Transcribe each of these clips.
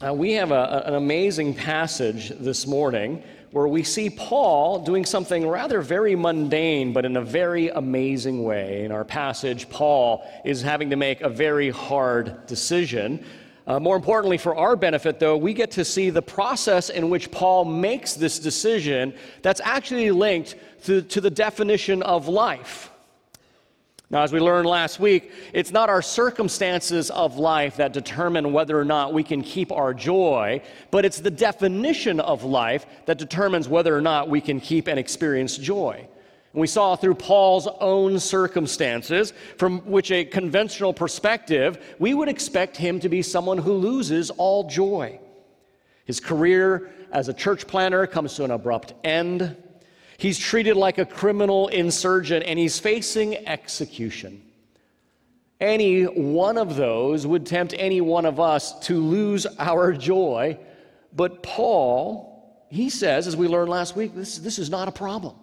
Uh, we have a, an amazing passage this morning where we see Paul doing something rather very mundane, but in a very amazing way. In our passage, Paul is having to make a very hard decision. Uh, more importantly, for our benefit, though, we get to see the process in which Paul makes this decision that's actually linked to, to the definition of life. Now, as we learned last week, it's not our circumstances of life that determine whether or not we can keep our joy, but it's the definition of life that determines whether or not we can keep and experience joy. And we saw through Paul's own circumstances, from which a conventional perspective, we would expect him to be someone who loses all joy. His career as a church planter comes to an abrupt end. He's treated like a criminal insurgent and he's facing execution. Any one of those would tempt any one of us to lose our joy. But Paul, he says, as we learned last week, this, this is not a problem.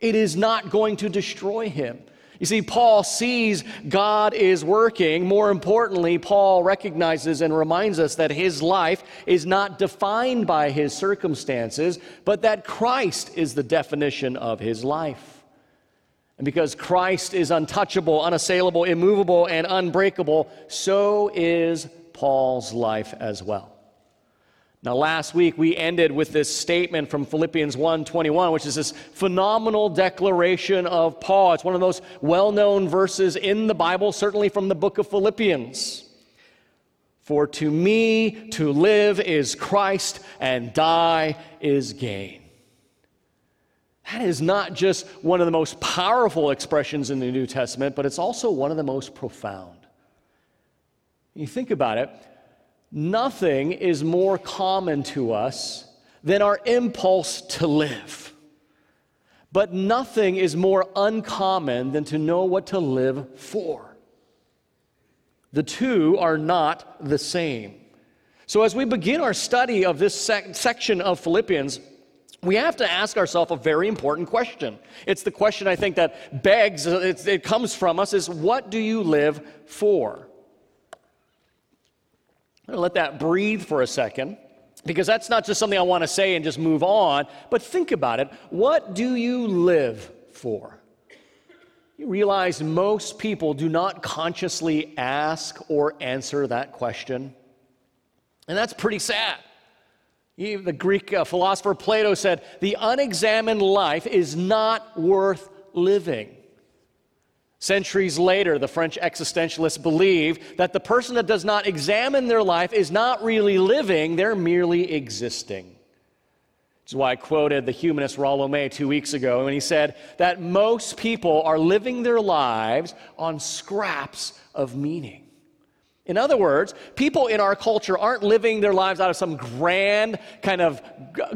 It is not going to destroy him. You see, Paul sees God is working. More importantly, Paul recognizes and reminds us that his life is not defined by his circumstances, but that Christ is the definition of his life. And because Christ is untouchable, unassailable, immovable, and unbreakable, so is Paul's life as well. Now, last week we ended with this statement from Philippians 1:21, which is this phenomenal declaration of Paul. It's one of those well-known verses in the Bible, certainly from the book of Philippians. For to me to live is Christ, and die is gain. That is not just one of the most powerful expressions in the New Testament, but it's also one of the most profound. You think about it, Nothing is more common to us than our impulse to live. But nothing is more uncommon than to know what to live for. The two are not the same. So, as we begin our study of this sec- section of Philippians, we have to ask ourselves a very important question. It's the question I think that begs, it comes from us, is what do you live for? Let that breathe for a second because that's not just something I want to say and just move on, but think about it. What do you live for? You realize most people do not consciously ask or answer that question. And that's pretty sad. The Greek uh, philosopher Plato said, The unexamined life is not worth living. Centuries later, the French existentialists believe that the person that does not examine their life is not really living, they're merely existing. Is why I quoted the humanist Rollo May two weeks ago when he said that most people are living their lives on scraps of meaning. In other words, people in our culture aren't living their lives out of some grand, kind of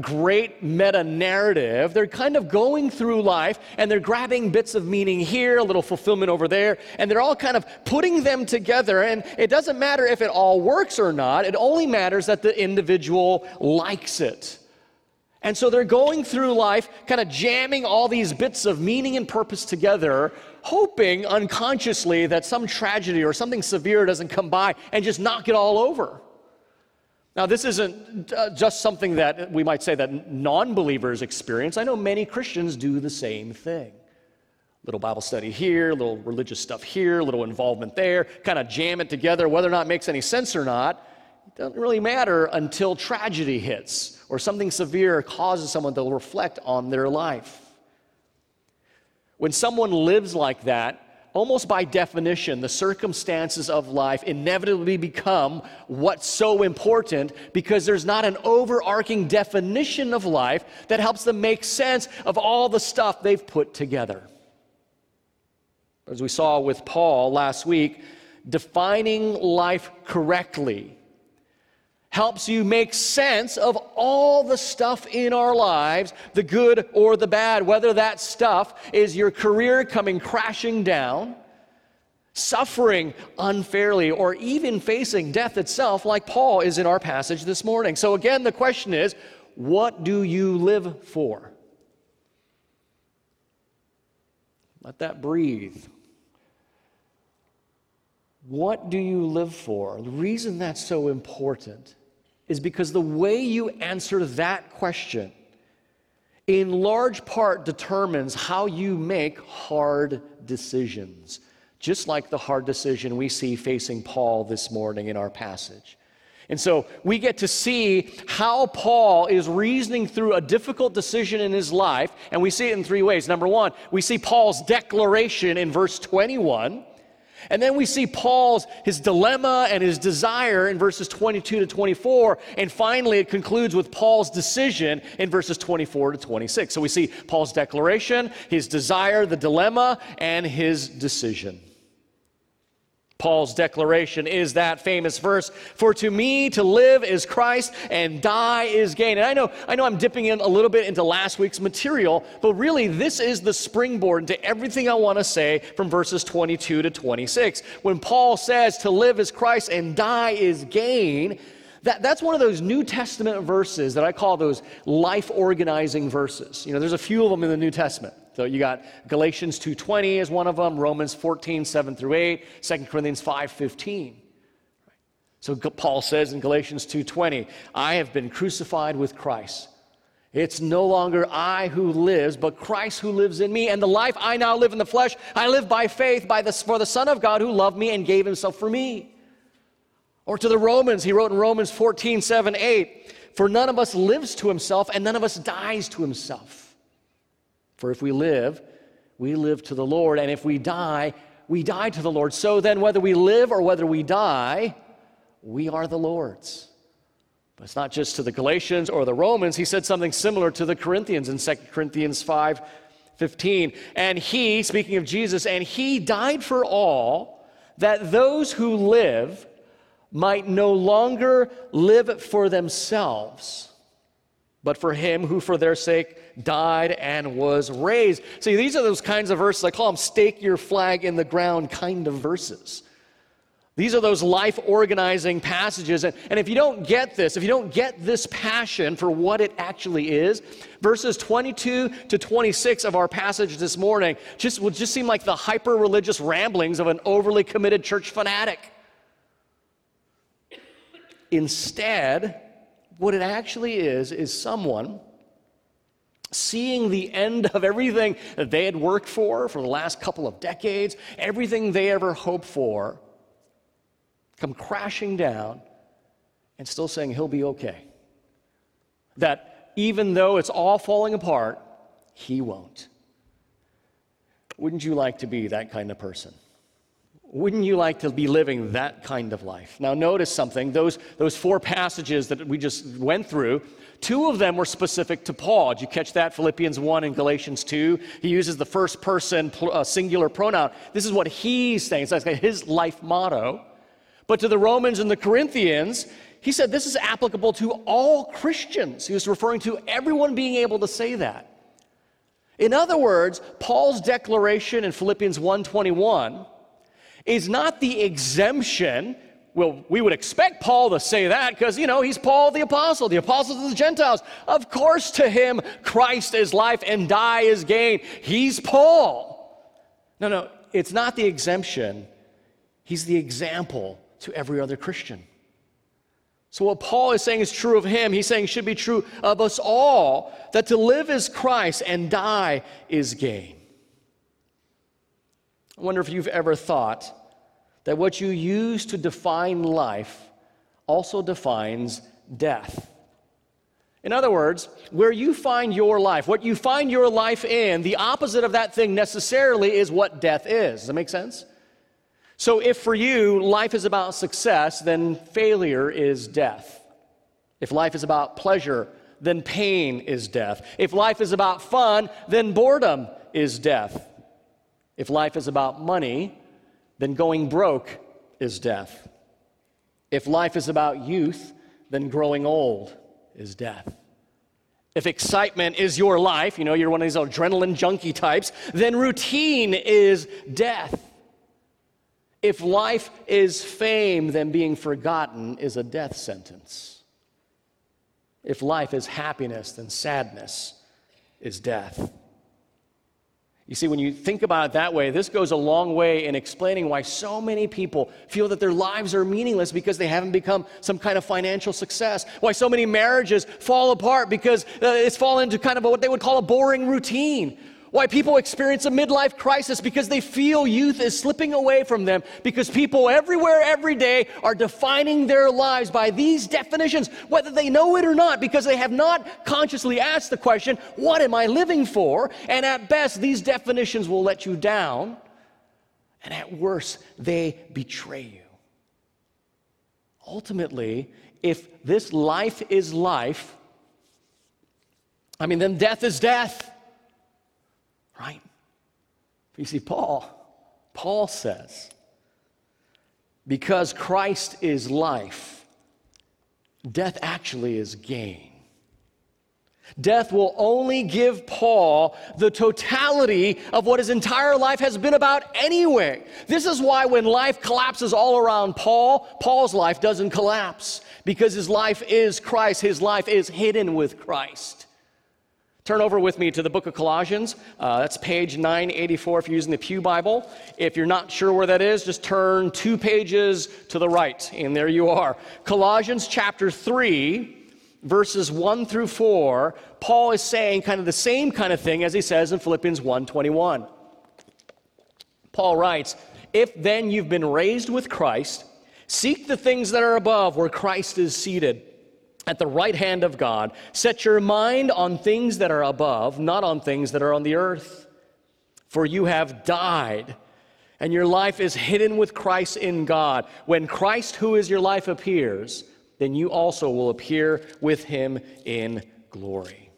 great meta narrative. They're kind of going through life and they're grabbing bits of meaning here, a little fulfillment over there, and they're all kind of putting them together. And it doesn't matter if it all works or not, it only matters that the individual likes it. And so they're going through life, kind of jamming all these bits of meaning and purpose together, hoping unconsciously that some tragedy or something severe doesn't come by and just knock it all over. Now, this isn't uh, just something that we might say that non believers experience. I know many Christians do the same thing. Little Bible study here, little religious stuff here, little involvement there, kind of jam it together, whether or not it makes any sense or not. It doesn't really matter until tragedy hits or something severe causes someone to reflect on their life. When someone lives like that, almost by definition, the circumstances of life inevitably become what's so important because there's not an overarching definition of life that helps them make sense of all the stuff they've put together. As we saw with Paul last week, defining life correctly helps you make sense of all the stuff in our lives, the good or the bad, whether that stuff is your career coming crashing down, suffering unfairly, or even facing death itself, like Paul is in our passage this morning. So, again, the question is what do you live for? Let that breathe. What do you live for? The reason that's so important is because the way you answer that question in large part determines how you make hard decisions, just like the hard decision we see facing Paul this morning in our passage. And so we get to see how Paul is reasoning through a difficult decision in his life, and we see it in three ways. Number one, we see Paul's declaration in verse 21. And then we see Paul's his dilemma and his desire in verses 22 to 24, and finally it concludes with Paul's decision in verses 24 to 26. So we see Paul's declaration, his desire, the dilemma, and his decision. Paul's declaration is that famous verse, for to me to live is Christ and die is gain. And I know, I know I'm dipping in a little bit into last week's material, but really this is the springboard into everything I want to say from verses 22 to 26. When Paul says to live is Christ and die is gain, that, that's one of those New Testament verses that I call those life organizing verses. You know, there's a few of them in the New Testament. So you got Galatians 2:20 is one of them, Romans 14, 7 through 8, 2 Corinthians 5, 15. So Paul says in Galatians 2:20, I have been crucified with Christ. It's no longer I who lives, but Christ who lives in me. And the life I now live in the flesh, I live by faith by the, for the Son of God who loved me and gave himself for me. Or to the Romans, he wrote in Romans 14, 7, 8, For none of us lives to himself, and none of us dies to himself. For if we live, we live to the Lord, and if we die, we die to the Lord. So then, whether we live or whether we die, we are the Lord's. But it's not just to the Galatians or the Romans. He said something similar to the Corinthians in 2 Corinthians 5 15. And he, speaking of Jesus, and he died for all that those who live might no longer live for themselves, but for him who for their sake died, and was raised. See, these are those kinds of verses, I call them stake your flag in the ground kind of verses. These are those life organizing passages. And, and if you don't get this, if you don't get this passion for what it actually is, verses 22 to 26 of our passage this morning just will just seem like the hyper religious ramblings of an overly committed church fanatic. Instead, what it actually is, is someone seeing the end of everything that they had worked for for the last couple of decades, everything they ever hoped for, come crashing down and still saying he'll be okay. That even though it's all falling apart, he won't. Wouldn't you like to be that kind of person? Wouldn't you like to be living that kind of life? Now, notice something. Those, those four passages that we just went through, two of them were specific to Paul. Did you catch that? Philippians 1 and Galatians 2. He uses the first person uh, singular pronoun. This is what he's saying. So that's his life motto. But to the Romans and the Corinthians, he said this is applicable to all Christians. He was referring to everyone being able to say that. In other words, Paul's declaration in Philippians 1:21 is not the exemption. Well, we would expect Paul to say that because, you know, he's Paul the apostle, the apostle of the Gentiles. Of course, to him, Christ is life and die is gain. He's Paul. No, no, it's not the exemption. He's the example to every other Christian. So, what Paul is saying is true of him. He's saying should be true of us all that to live is Christ and die is gain. I wonder if you've ever thought that what you use to define life also defines death. In other words, where you find your life, what you find your life in, the opposite of that thing necessarily is what death is. Does that make sense? So, if for you life is about success, then failure is death. If life is about pleasure, then pain is death. If life is about fun, then boredom is death. If life is about money, then going broke is death. If life is about youth, then growing old is death. If excitement is your life, you know, you're one of these adrenaline junkie types, then routine is death. If life is fame, then being forgotten is a death sentence. If life is happiness, then sadness is death. You see, when you think about it that way, this goes a long way in explaining why so many people feel that their lives are meaningless because they haven't become some kind of financial success. Why so many marriages fall apart because uh, it's fallen into kind of what they would call a boring routine. Why people experience a midlife crisis because they feel youth is slipping away from them because people everywhere, every day are defining their lives by these definitions, whether they know it or not, because they have not consciously asked the question, What am I living for? And at best, these definitions will let you down, and at worst, they betray you. Ultimately, if this life is life, I mean, then death is death. Right? You see, Paul, Paul says, because Christ is life, death actually is gain. Death will only give Paul the totality of what his entire life has been about anyway. This is why when life collapses all around Paul, Paul's life doesn't collapse because his life is Christ. His life is hidden with Christ. Turn over with me to the book of Colossians. Uh, that's page 984 if you're using the Pew Bible. If you're not sure where that is, just turn two pages to the right, and there you are. Colossians chapter 3, verses 1 through 4, Paul is saying kind of the same kind of thing as he says in Philippians 1:21. Paul writes, "If then you've been raised with Christ, seek the things that are above where Christ is seated." At the right hand of God. Set your mind on things that are above, not on things that are on the earth. For you have died, and your life is hidden with Christ in God. When Christ, who is your life, appears, then you also will appear with him in glory.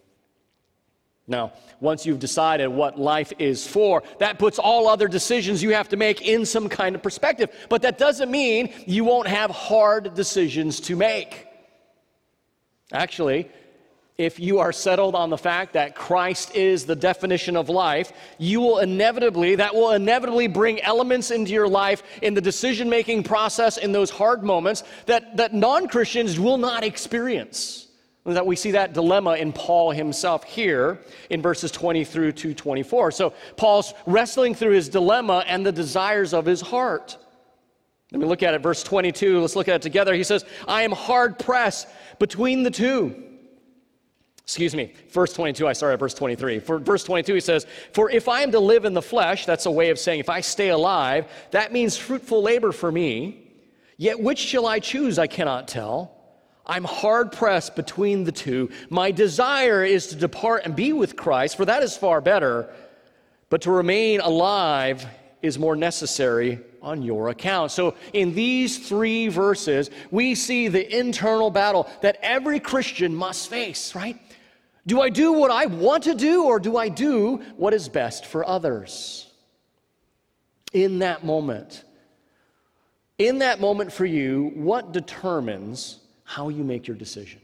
Now, once you've decided what life is for, that puts all other decisions you have to make in some kind of perspective. But that doesn't mean you won't have hard decisions to make. Actually, if you are settled on the fact that Christ is the definition of life, you will inevitably, that will inevitably bring elements into your life in the decision making process in those hard moments that, that non Christians will not experience. That we see that dilemma in Paul himself here in verses 20 through to 24. So Paul's wrestling through his dilemma and the desires of his heart. Let me look at it, verse 22. Let's look at it together. He says, I am hard pressed between the two. Excuse me, verse 22, I started at verse 23. For verse 22, he says, For if I am to live in the flesh, that's a way of saying if I stay alive, that means fruitful labor for me. Yet which shall I choose, I cannot tell. I'm hard pressed between the two. My desire is to depart and be with Christ, for that is far better. But to remain alive is more necessary on your account. So, in these three verses, we see the internal battle that every Christian must face, right? Do I do what I want to do, or do I do what is best for others? In that moment, in that moment for you, what determines how you make your decision?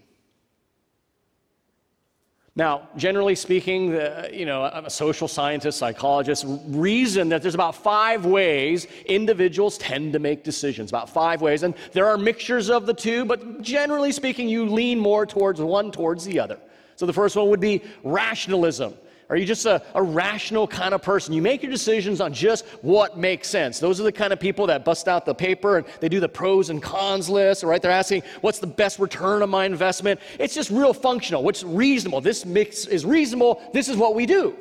Now, generally speaking, the, you know, I'm a social scientist, psychologist reason that there's about five ways individuals tend to make decisions. About five ways, and there are mixtures of the two, but generally speaking, you lean more towards one towards the other. So the first one would be rationalism. Are you just a, a, rational kind of person? You make your decisions on just what makes sense. Those are the kind of people that bust out the paper and they do the pros and cons list, right? They're asking, what's the best return on my investment? It's just real functional. What's reasonable? This mix is reasonable. This is what we do.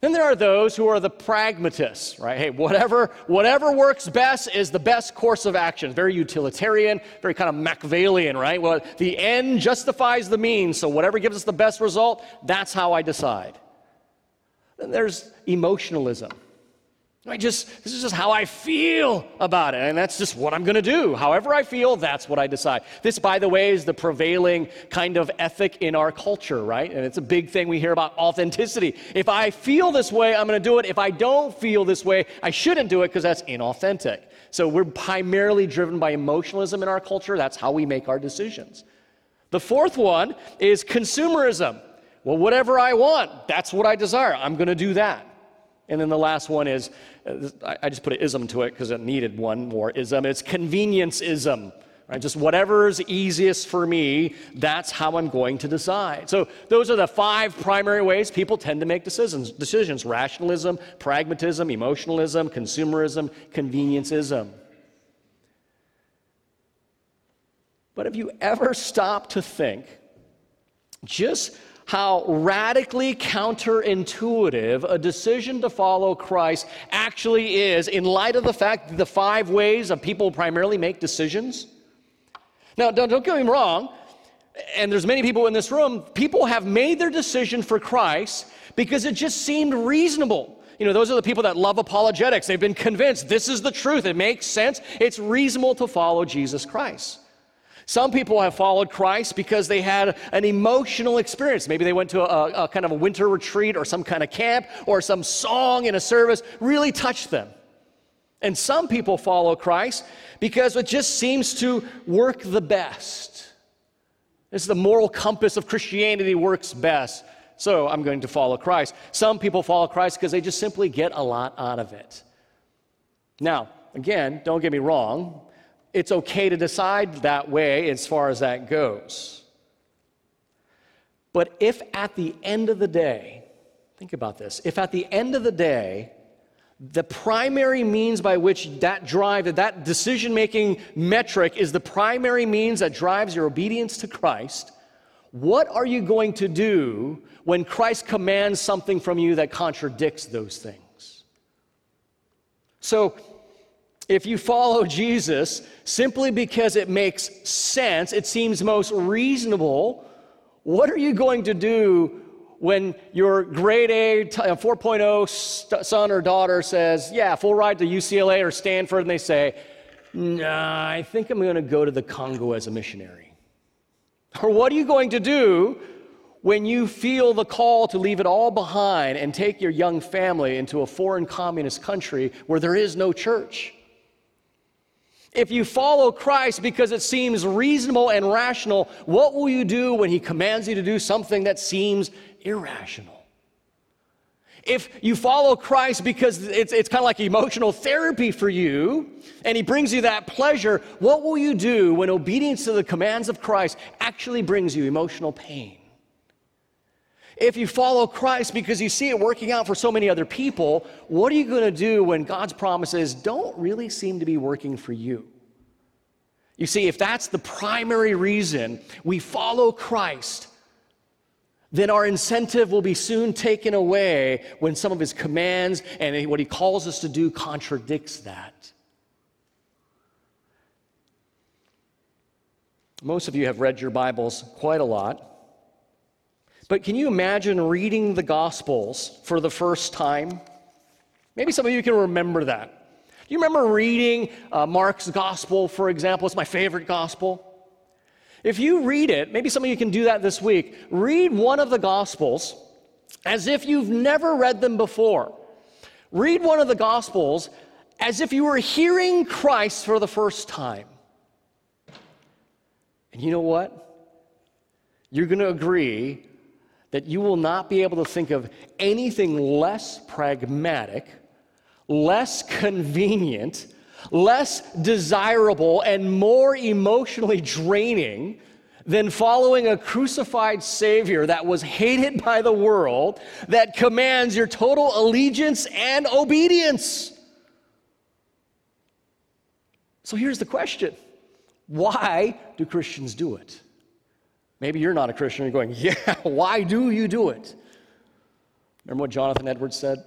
Then there are those who are the pragmatists, right? Hey, whatever, whatever works best is the best course of action. Very utilitarian, very kind of Machiavellian, right? Well, the end justifies the means, so whatever gives us the best result, that's how I decide. Then there's emotionalism. I just, this is just how I feel about it, and that's just what I'm going to do. However I feel, that's what I decide. This, by the way, is the prevailing kind of ethic in our culture, right? And it's a big thing we hear about authenticity. If I feel this way, I'm going to do it. If I don't feel this way, I shouldn't do it because that's inauthentic. So we're primarily driven by emotionalism in our culture. That's how we make our decisions. The fourth one is consumerism. Well, whatever I want, that's what I desire. I'm going to do that. And then the last one is, I just put an ism to it because it needed one more ism. It's convenience ism. Right? Just whatever's easiest for me, that's how I'm going to decide. So those are the five primary ways people tend to make decisions. Decisions: rationalism, pragmatism, emotionalism, consumerism, convenienceism. But have you ever stopped to think just how radically counterintuitive a decision to follow Christ actually is in light of the fact that the five ways of people primarily make decisions? Now, don't, don't get me wrong, and there's many people in this room, people have made their decision for Christ because it just seemed reasonable. You know, those are the people that love apologetics. They've been convinced this is the truth. It makes sense. It's reasonable to follow Jesus Christ. Some people have followed Christ because they had an emotional experience. Maybe they went to a, a, kind of a winter retreat or some kind of camp or some song in a service really touched them. And some people follow Christ because it just seems to work the best. This is the moral compass of Christianity works best. So I'm going to follow Christ. Some people follow Christ because they just simply get a lot out of it. Now, again, don't get me wrong it's okay to decide that way as far as that goes. But if at the end of the day, think about this, if at the end of the day, the primary means by which that drive, that decision making metric is the primary means that drives your obedience to Christ, what are you going to do when Christ commands something from you that contradicts those things? So, if you follow Jesus simply because it makes sense, it seems most reasonable, what are you going to do when your grade A uh, 4.0 son or daughter says, Yeah, full ride to UCLA or Stanford, and they say, Nah, I think I'm going to go to the Congo as a missionary? Or what are you going to do when you feel the call to leave it all behind and take your young family into a foreign communist country where there is no church? If you follow Christ because it seems reasonable and rational, what will you do when He commands you to do something that seems irrational? If you follow Christ because it's, it's kind of like emotional therapy for you and He brings you that pleasure, what will you do when obedience to the commands of Christ actually brings you emotional pain? If you follow Christ because you see it working out for so many other people, what are you going to do when God's promises don't really seem to be working for you? You see, if that's the primary reason we follow Christ, then our incentive will be soon taken away when some of his commands and what he calls us to do contradicts that. Most of you have read your Bibles quite a lot. But can you imagine reading the Gospels for the first time? Maybe some of you can remember that. Do you remember reading uh, Mark's Gospel, for example? It's my favorite Gospel. If you read it, maybe some of you can do that this week. Read one of the Gospels as if you've never read them before. Read one of the Gospels as if you were hearing Christ for the first time. And you know what? You're going to agree that you will not be able to think of anything less pragmatic, less convenient, less desirable, and more emotionally draining than following a crucified Savior that was hated by the world, that commands your total allegiance and obedience. So here's the question why do Christians do it? Maybe you're not a Christian. You're going, yeah, why do you do it? Remember what Jonathan Edwards said?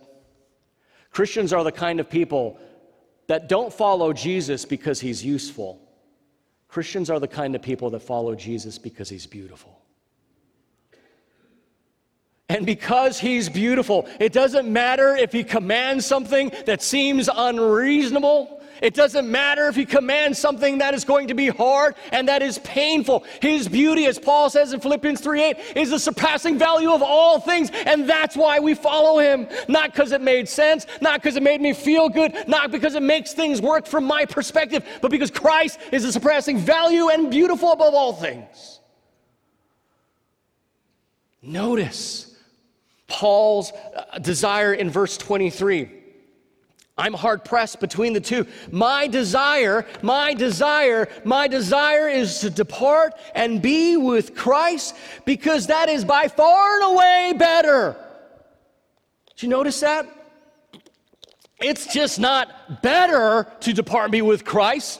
Christians are the kind of people that don't follow Jesus because he's useful. Christians are the kind of people that follow Jesus because he's beautiful. And because he's beautiful, it doesn't matter if he commands something that seems unreasonable. It doesn't matter if he commands something that is going to be hard and that is painful. His beauty, as Paul says in Philippians 3:8, is the surpassing value of all things, and that's why we follow him. Not because it made sense, not because it made me feel good, not because it makes things work from my perspective, but because Christ is the surpassing value and beautiful above all things. Notice Paul's uh, desire in verse 23 I'm hard pressed between the two. My desire, my desire, my desire is to depart and be with Christ because that is by far and away better. Did you notice that? It's just not better to depart and be with Christ.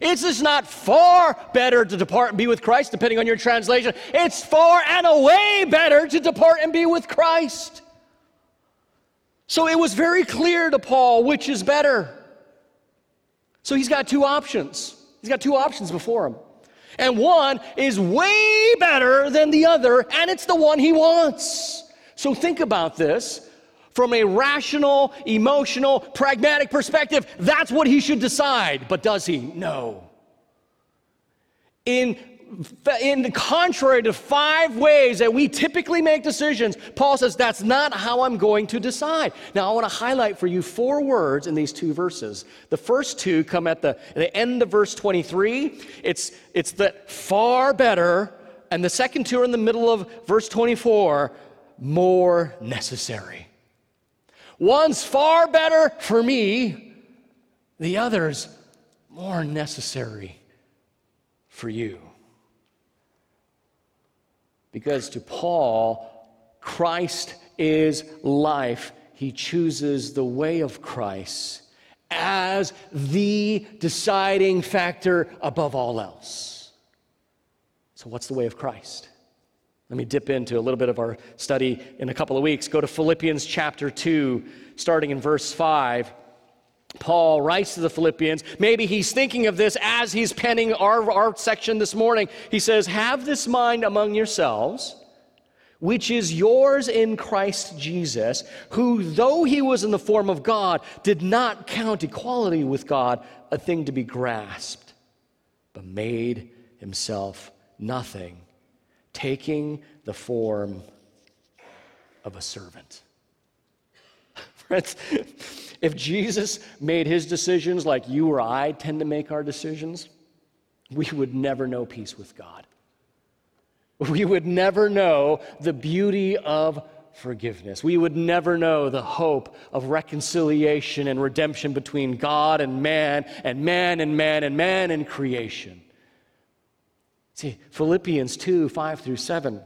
It's just not far better to depart and be with Christ, depending on your translation. It's far and away better to depart and be with Christ. So it was very clear to Paul which is better. So he's got two options. He's got two options before him. And one is way better than the other, and it's the one he wants. So think about this. From a rational, emotional, pragmatic perspective, that's what he should decide. But does he? No. In in contrary to five ways that we typically make decisions, Paul says that's not how I'm going to decide. Now, I want to highlight for you four words in these two verses. The first two come at the, the end of verse 23. It's, it's the far better, and the second two are in the middle of verse 24 more necessary. One's far better for me, the other's more necessary for you. Because to Paul, Christ is life. He chooses the way of Christ as the deciding factor above all else. So, what's the way of Christ? Let me dip into a little bit of our study in a couple of weeks. Go to Philippians chapter 2, starting in verse 5. Paul writes to the Philippians. Maybe he's thinking of this as he's penning our, our section this morning. He says, Have this mind among yourselves, which is yours in Christ Jesus, who, though he was in the form of God, did not count equality with God a thing to be grasped, but made himself nothing, taking the form of a servant. If Jesus made his decisions like you or I tend to make our decisions, we would never know peace with God. We would never know the beauty of forgiveness. We would never know the hope of reconciliation and redemption between God and man, and man and man, and man and creation. See, Philippians 2 5 through 7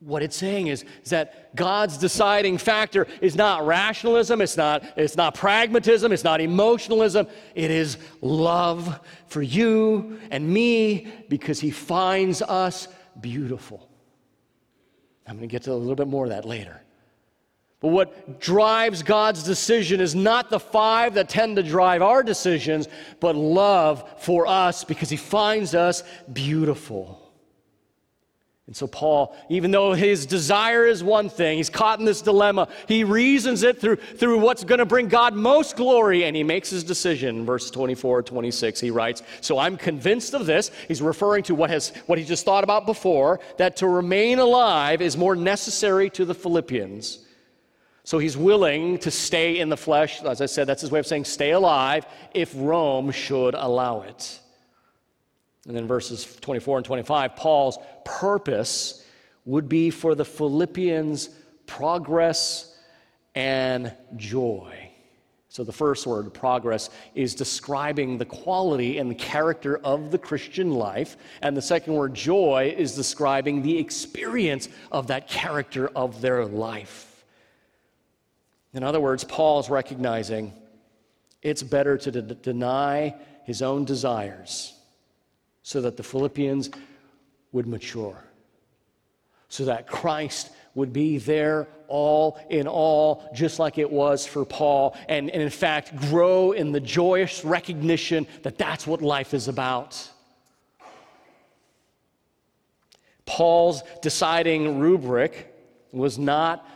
what it's saying is, is, that God's deciding factor is not rationalism, it's not, it's not pragmatism, it's not emotionalism. It is love for you and me because He finds us beautiful. I'm going to get to a little bit more of that later. But what drives God's decision is not the five that tend to drive our decisions, but love for us because He finds us beautiful. And so, Paul, even though his desire is one thing, he's caught in this dilemma. He reasons it through, through what's going to bring God most glory, and he makes his decision. Verse 24, 26, he writes, So I'm convinced of this. He's referring to what, has, what he just thought about before, that to remain alive is more necessary to the Philippians. So he's willing to stay in the flesh. As I said, that's his way of saying stay alive if Rome should allow it. And then verses 24 and 25, Paul's purpose would be for the Philippians' progress and joy. So the first word, progress, is describing the quality and the character of the Christian life. And the second word, joy, is describing the experience of that character of their life. In other words, Paul is recognizing it's better to de- deny his own desires so that the Philippians would mature, so that Christ would be there all in all, just like it was for Paul, and, and in fact, grow in the joyous recognition that that's what life is about. Paul's deciding rubric was not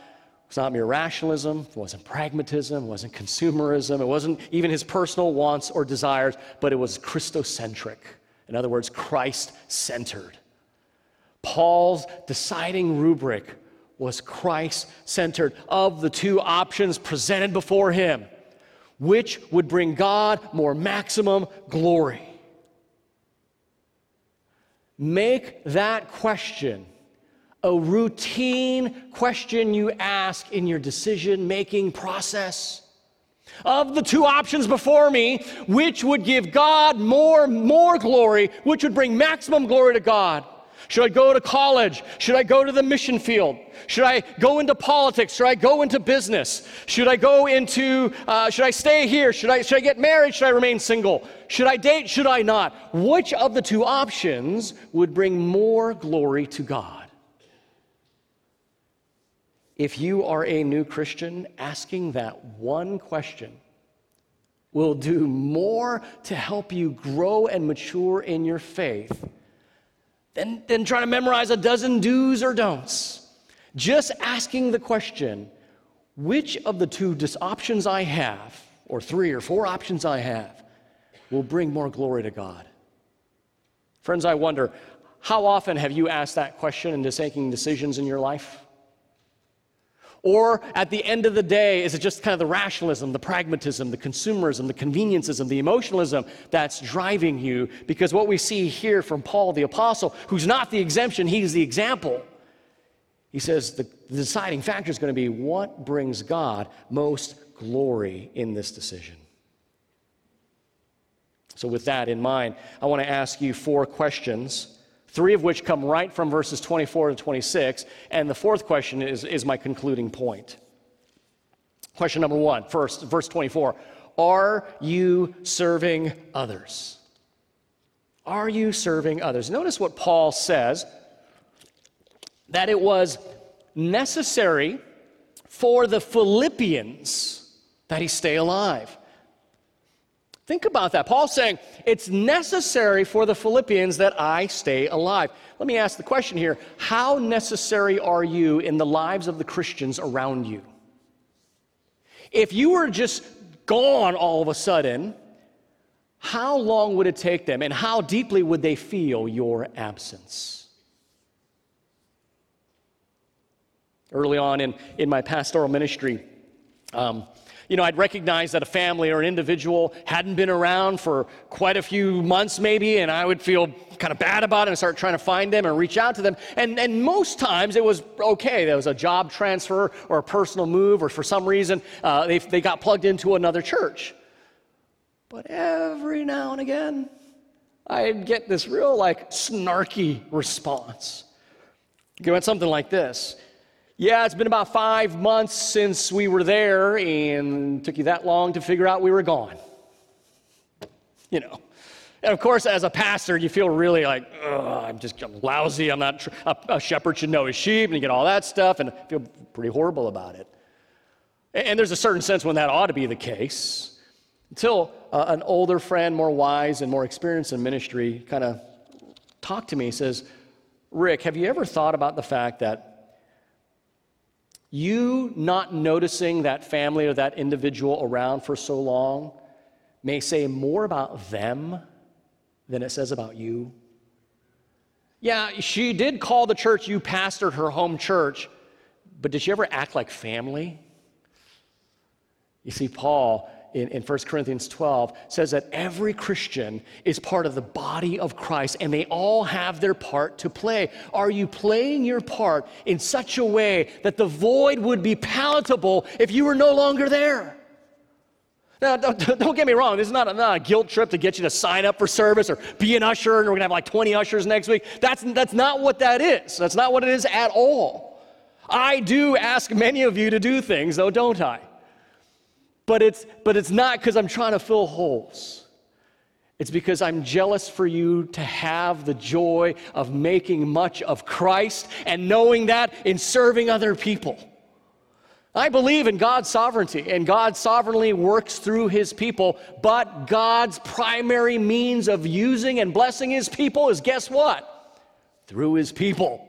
was not mere rationalism, it wasn't pragmatism, it wasn't consumerism, it wasn't even his personal wants or desires, but it was Christocentric. In other words, Christ centered. Paul's deciding rubric was Christ centered. Of the two options presented before him, which would bring God more maximum glory? Make that question a routine question you ask in your decision making process. Of the two options before me, which would give God more, more glory, which would bring maximum glory to God? Should I go to college? Should I go to the mission field? Should I go into politics? Should I go into business? Should I go into, uh, should I stay here? Should I, should I get married? Should I remain single? Should I date? Should I not? Which of the two options would bring more glory to God? If you are a new Christian, asking that one question will do more to help you grow and mature in your faith than, than trying to memorize a dozen do's or don'ts. Just asking the question, which of the two options I have, or three or four options I have, will bring more glory to God? Friends, I wonder, how often have you asked that question in making decisions in your life? Or at the end of the day, is it just kind of the rationalism, the pragmatism, the consumerism, the conveniencism, the emotionalism that's driving you? Because what we see here from Paul the Apostle, who's not the exemption, he's the example. He says the, the deciding factor is going to be what brings God most glory in this decision. So, with that in mind, I want to ask you four questions three of which come right from verses 24 to 26. And the fourth question is, is my concluding point. Question number one, first, verse 24 Are you serving others? Are you serving others? Notice what Paul says that it was necessary for the Philippians that he stay alive. Think about that. Paul's saying it's necessary for the Philippians that I stay alive. Let me ask the question here How necessary are you in the lives of the Christians around you? If you were just gone all of a sudden, how long would it take them and how deeply would they feel your absence? Early on in, in my pastoral ministry, um, you know, I'd recognize that a family or an individual hadn't been around for quite a few months, maybe, and I would feel kind of bad about it and start trying to find them and reach out to them. And, and most times it was okay. There was a job transfer or a personal move, or for some reason uh, they, they got plugged into another church. But every now and again, I'd get this real, like, snarky response. It went something like this yeah, it's been about five months since we were there, and took you that long to figure out we were gone. You know. And of course, as a pastor, you feel really like, I'm just I'm lousy. I'm not, tr- a, a, shepherd should know his sheep, and you get all that stuff, and feel pretty horrible about it. And, and there's a certain sense when that ought to be the case. Until uh, an older friend, more wise and more experienced in ministry, kind of talked to me. Says, Rick, have you ever thought about the fact that you not noticing that family or that individual around for so long may say more about them than it says about you. Yeah, she did call the church you pastored her home church, but did she ever act like family? You see, Paul in, in 1 Corinthians 12 says that every Christian is part of the body of Christ and they all have their part to play. Are you playing your part in such a way that the void would be palatable if you were no longer there? Now, don't, don't get me wrong, this is not a, not a, guilt trip to get you to sign up for service or be an usher, and we're gonna have like 20 ushers next week. That's, that's not what that is. That's not what it is at all. I do ask many of you to do things, though, don't I? But it's, but it's not because I'm trying to fill holes. It's because I'm jealous for you to have the joy of making much of Christ and knowing that in serving other people. I believe in God's sovereignty, and God sovereignly works through his people, but God's primary means of using and blessing his people is guess what? Through his people.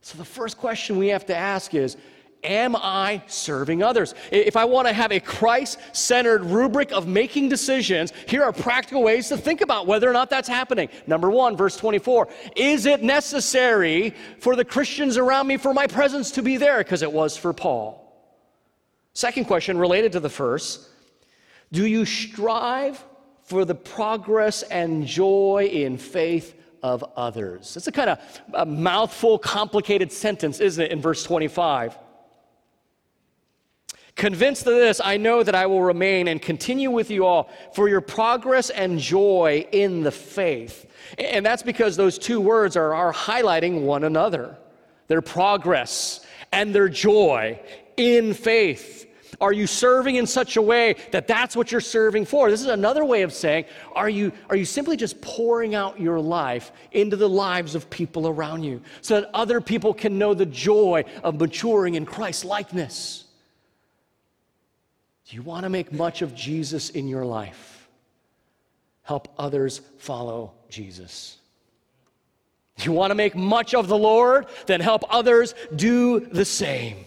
So the first question we have to ask is Am I serving others? If I want to have a Christ centered rubric of making decisions, here are practical ways to think about whether or not that's happening. Number one, verse 24 Is it necessary for the Christians around me for my presence to be there? Because it was for Paul. Second question related to the first Do you strive for the progress and joy in faith of others? It's a kind of a mouthful, complicated sentence, isn't it, in verse 25? Convinced of this, I know that I will remain and continue with you all for your progress and joy in the faith. And that's because those two words are, are highlighting one another their progress and their joy in faith. Are you serving in such a way that that's what you're serving for? This is another way of saying, are you, are you simply just pouring out your life into the lives of people around you so that other people can know the joy of maturing in Christ likeness? Do you want to make much of Jesus in your life? Help others follow Jesus. Do you want to make much of the Lord? Then help others do the same.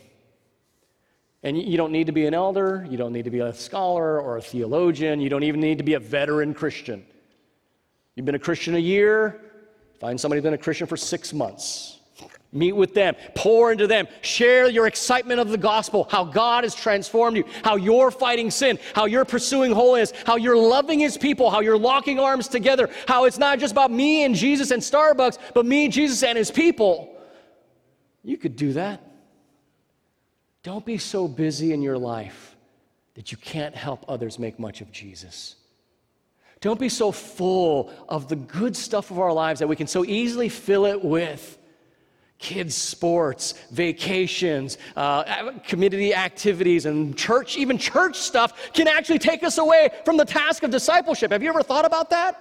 And you don't need to be an elder, you don't need to be a scholar or a theologian, you don't even need to be a veteran Christian. You've been a Christian a year, find somebody who's been a Christian for six months. Meet with them, pour into them, share your excitement of the gospel, how God has transformed you, how you're fighting sin, how you're pursuing holiness, how you're loving His people, how you're locking arms together, how it's not just about me and Jesus and Starbucks, but me, Jesus, and His people. You could do that. Don't be so busy in your life that you can't help others make much of Jesus. Don't be so full of the good stuff of our lives that we can so easily fill it with kids' sports, vacations, uh, community activities, and church, even church stuff can actually take us away from the task of discipleship. Have you ever thought about that?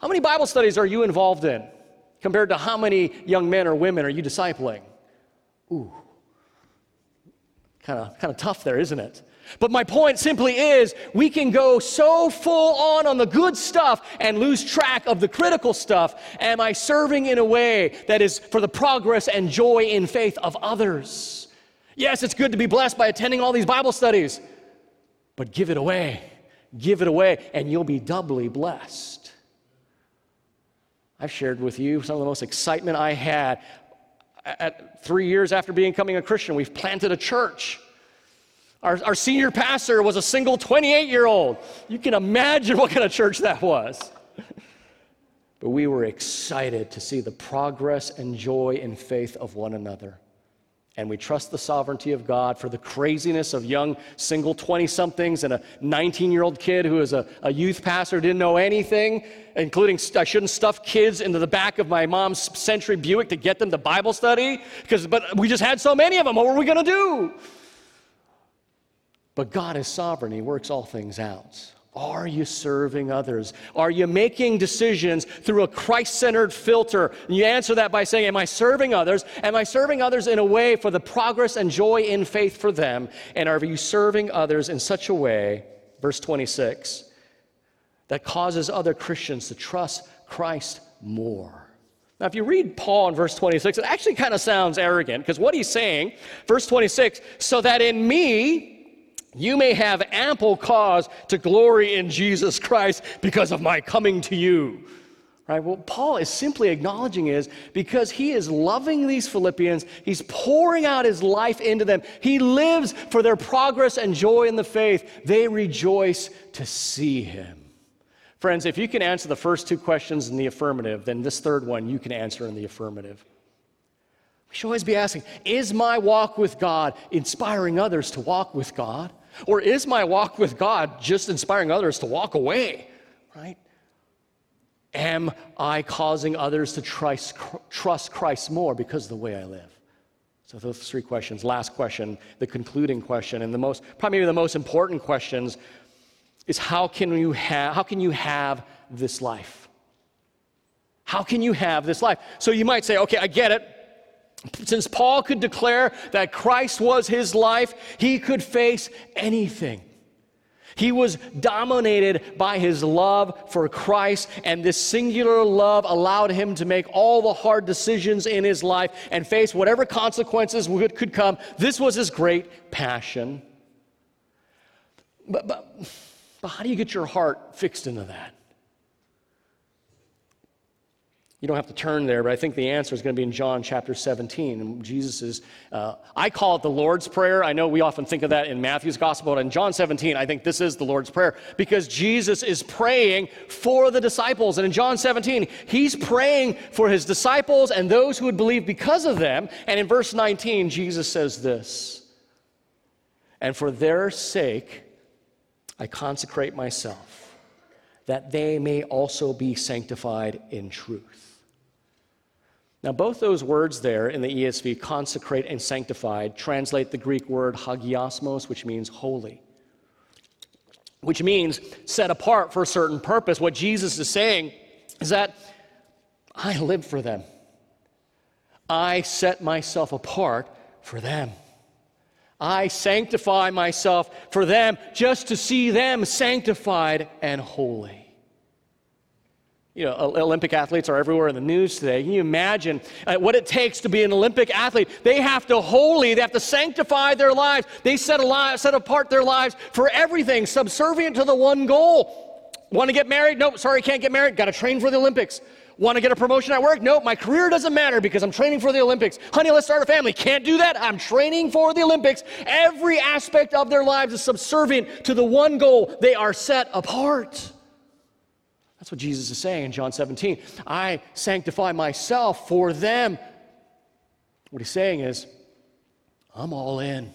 How many Bible studies are you involved in compared to how many young men or women are you discipling? Ooh. Kind of kind of tough there, isn't it? But my point simply is we can go so full on on the good stuff and lose track of the critical stuff. Am I serving in a way that is for the progress and joy in faith of others? Yes, it's good to be blessed by attending all these Bible studies, but give it away. Give it away, and you'll be doubly blessed. I've shared with you some of the most excitement I had at three years after becoming a Christian, we've planted a church. Our, our senior pastor was a single 28 year old. You can imagine what kind of church that was. but we were excited to see the progress and joy and faith of one another. And we trust the sovereignty of God for the craziness of young single 20 somethings and a 19 year old kid who is a, a, youth pastor, didn't know anything, including I shouldn't stuff kids into the back of my mom's Century Buick to get them to Bible study, because but we just had so many of them. What were we going to do? But God is sovereign, He works all things out. Are you serving others? Are you making decisions through a Christ centered filter? And you answer that by saying, Am I serving others? Am I serving others in a way for the progress and joy in faith for them? And are you serving others in such a way, verse 26, that causes other Christians to trust Christ more? Now, if you read Paul in verse 26, it actually kind of sounds arrogant because what he's saying, verse 26, so that in me, you may have ample cause to glory in Jesus Christ because of my coming to you. Right? What Paul is simply acknowledging is because he is loving these Philippians, he's pouring out his life into them. He lives for their progress and joy in the faith. They rejoice to see him. Friends, if you can answer the first two questions in the affirmative, then this third one you can answer in the affirmative. We should always be asking Is my walk with God inspiring others to walk with God? Or is my walk with God just inspiring others to walk away, right? Am I causing others to trust, Christ more because of the way I live? So those three questions. Last question, the concluding question, and the most, probably the most important questions is how can you have, how can you have this life? How can you have this life? So you might say, okay, I get it. Since Paul could declare that Christ was his life, he could face anything. He was dominated by his love for Christ, and this singular love allowed him to make all the hard decisions in his life and face whatever consequences could come. This was his great passion. But, but, but how do you get your heart fixed into that? You don't have to turn there, but I think the answer is going to be in John chapter 17. And Jesus is, uh, I call it the Lord's Prayer. I know we often think of that in Matthew's gospel, but in John 17, I think this is the Lord's Prayer because Jesus is praying for the disciples. And in John 17, he's praying for his disciples and those who would believe because of them. And in verse 19, Jesus says this And for their sake, I consecrate myself, that they may also be sanctified in truth. Now, both those words there in the ESV, consecrate and sanctified, translate the Greek word hagiasmos, which means holy, which means set apart for a certain purpose. What Jesus is saying is that I live for them, I set myself apart for them. I sanctify myself for them just to see them sanctified and holy. You know, Olympic athletes are everywhere in the news today. Can you imagine uh, what it takes to be an Olympic athlete? They have to holy, they have to sanctify their lives. They set, alive, set apart their lives for everything, subservient to the one goal. Want to get married? Nope, sorry, can't get married. Got to train for the Olympics. Want to get a promotion at work? Nope, my career doesn't matter because I'm training for the Olympics. Honey, let's start a family. Can't do that. I'm training for the Olympics. Every aspect of their lives is subservient to the one goal. They are set apart. That's what Jesus is saying in John 17. I sanctify myself for them. What he's saying is, I'm all in.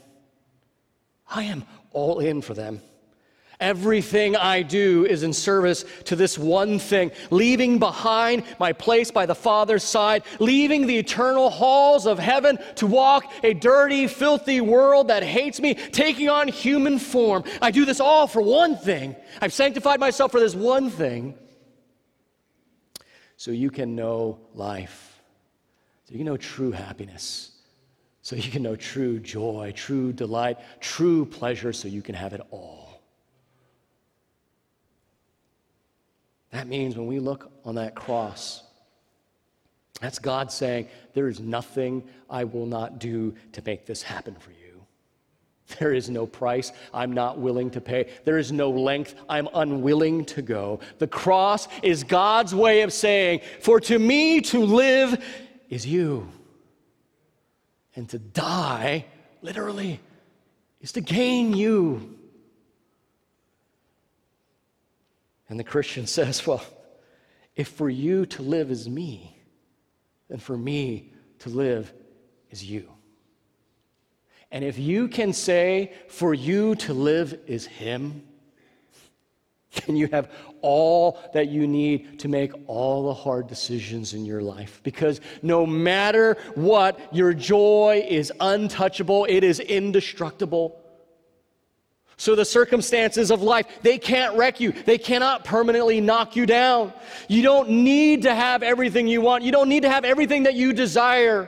I am all in for them. Everything I do is in service to this one thing, leaving behind my place by the Father's side, leaving the eternal halls of heaven to walk a dirty, filthy world that hates me, taking on human form. I do this all for one thing. I've sanctified myself for this one thing so you can know life, so you can know true happiness, so you can know true joy, true delight, true pleasure, so you can have it all. That means when we look on that cross, that's God saying, There is nothing I will not do to make this happen for you. There is no price I'm not willing to pay. There is no length I'm unwilling to go. The cross is God's way of saying, For to me to live is you. And to die, literally, is to gain you. And the Christian says, Well, if for you to live is me, then for me to live is you. And if you can say, for you to live is Him, then you have all that you need to make all the hard decisions in your life. Because no matter what, your joy is untouchable, it is indestructible. So the circumstances of life, they can't wreck you. They cannot permanently knock you down. You don't need to have everything you want. You don't need to have everything that you desire.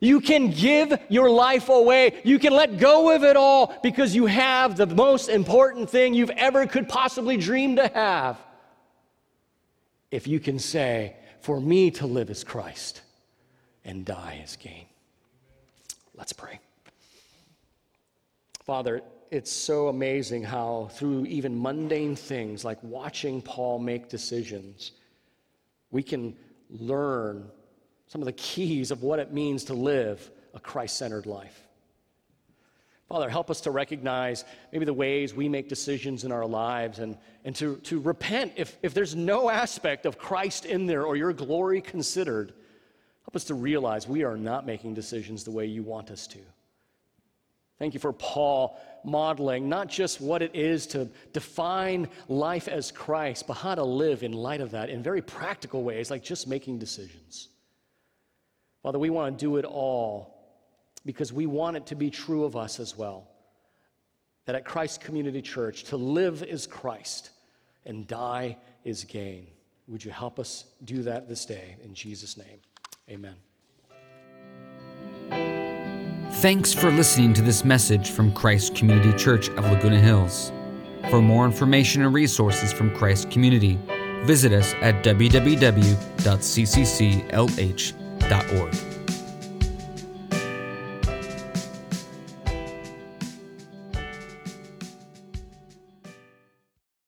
You can give your life away. You can let go of it all because you have the most important thing you've ever could possibly dream to have. If you can say, For me to live is Christ and die is gain. Let's pray. Father, it's so amazing how, through even mundane things like watching Paul make decisions, we can learn some of the keys of what it means to live a Christ centered life. Father, help us to recognize maybe the ways we make decisions in our lives and, and to, to repent if, if there's no aspect of Christ in there or your glory considered. Help us to realize we are not making decisions the way you want us to. Thank you for Paul modeling not just what it is to define life as Christ, but how to live in light of that in very practical ways, like just making decisions. Father, we want to do it all because we want it to be true of us as well. That at Christ Community Church, to live is Christ and die is gain. Would you help us do that this day? In Jesus' name, amen. Thanks for listening to this message from Christ Community Church of Laguna Hills. For more information and resources from Christ Community, visit us at www.ccclh.org.